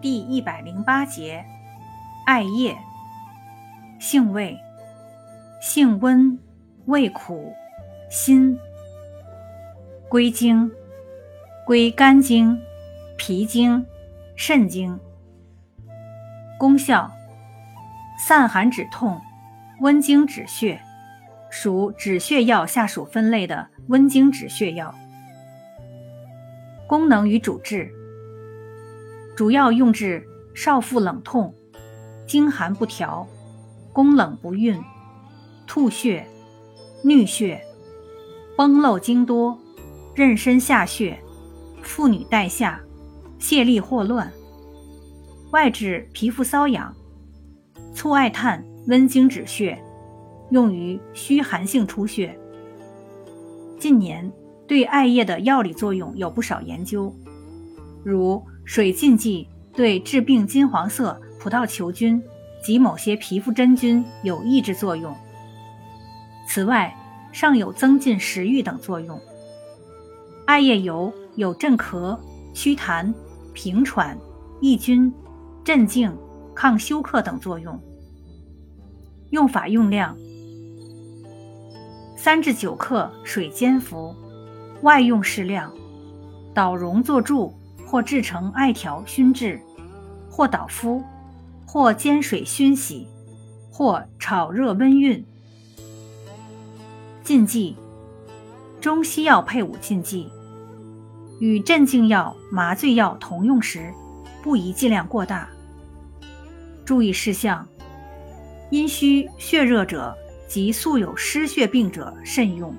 第一百零八节，艾叶，性味，性温，味苦，辛。归经，归肝经、脾经、肾经。功效，散寒止痛，温经止血，属止血药下属分类的温经止血药。功能与主治。主要用治少腹冷痛、经寒不调、宫冷不孕、吐血、衄血、崩漏经多、妊娠下血、妇女带下、泄力霍乱。外治皮肤瘙痒。醋艾炭温经止血，用于虚寒性出血。近年对艾叶的药理作用有不少研究，如。水浸剂对致病金黄色葡萄球菌及某些皮肤真菌有抑制作用。此外，尚有增进食欲等作用。艾叶油有镇咳、祛痰、平喘、抑菌、镇静、抗休克等作用。用法用量：三至九克水煎服，外用适量，捣溶作注。或制成艾条熏制，或捣敷，或煎水熏洗，或炒热温熨。禁忌：中西药配伍禁忌，与镇静药、麻醉药同用时，不宜剂量过大。注意事项：阴虚血热者及素有湿血病者慎用。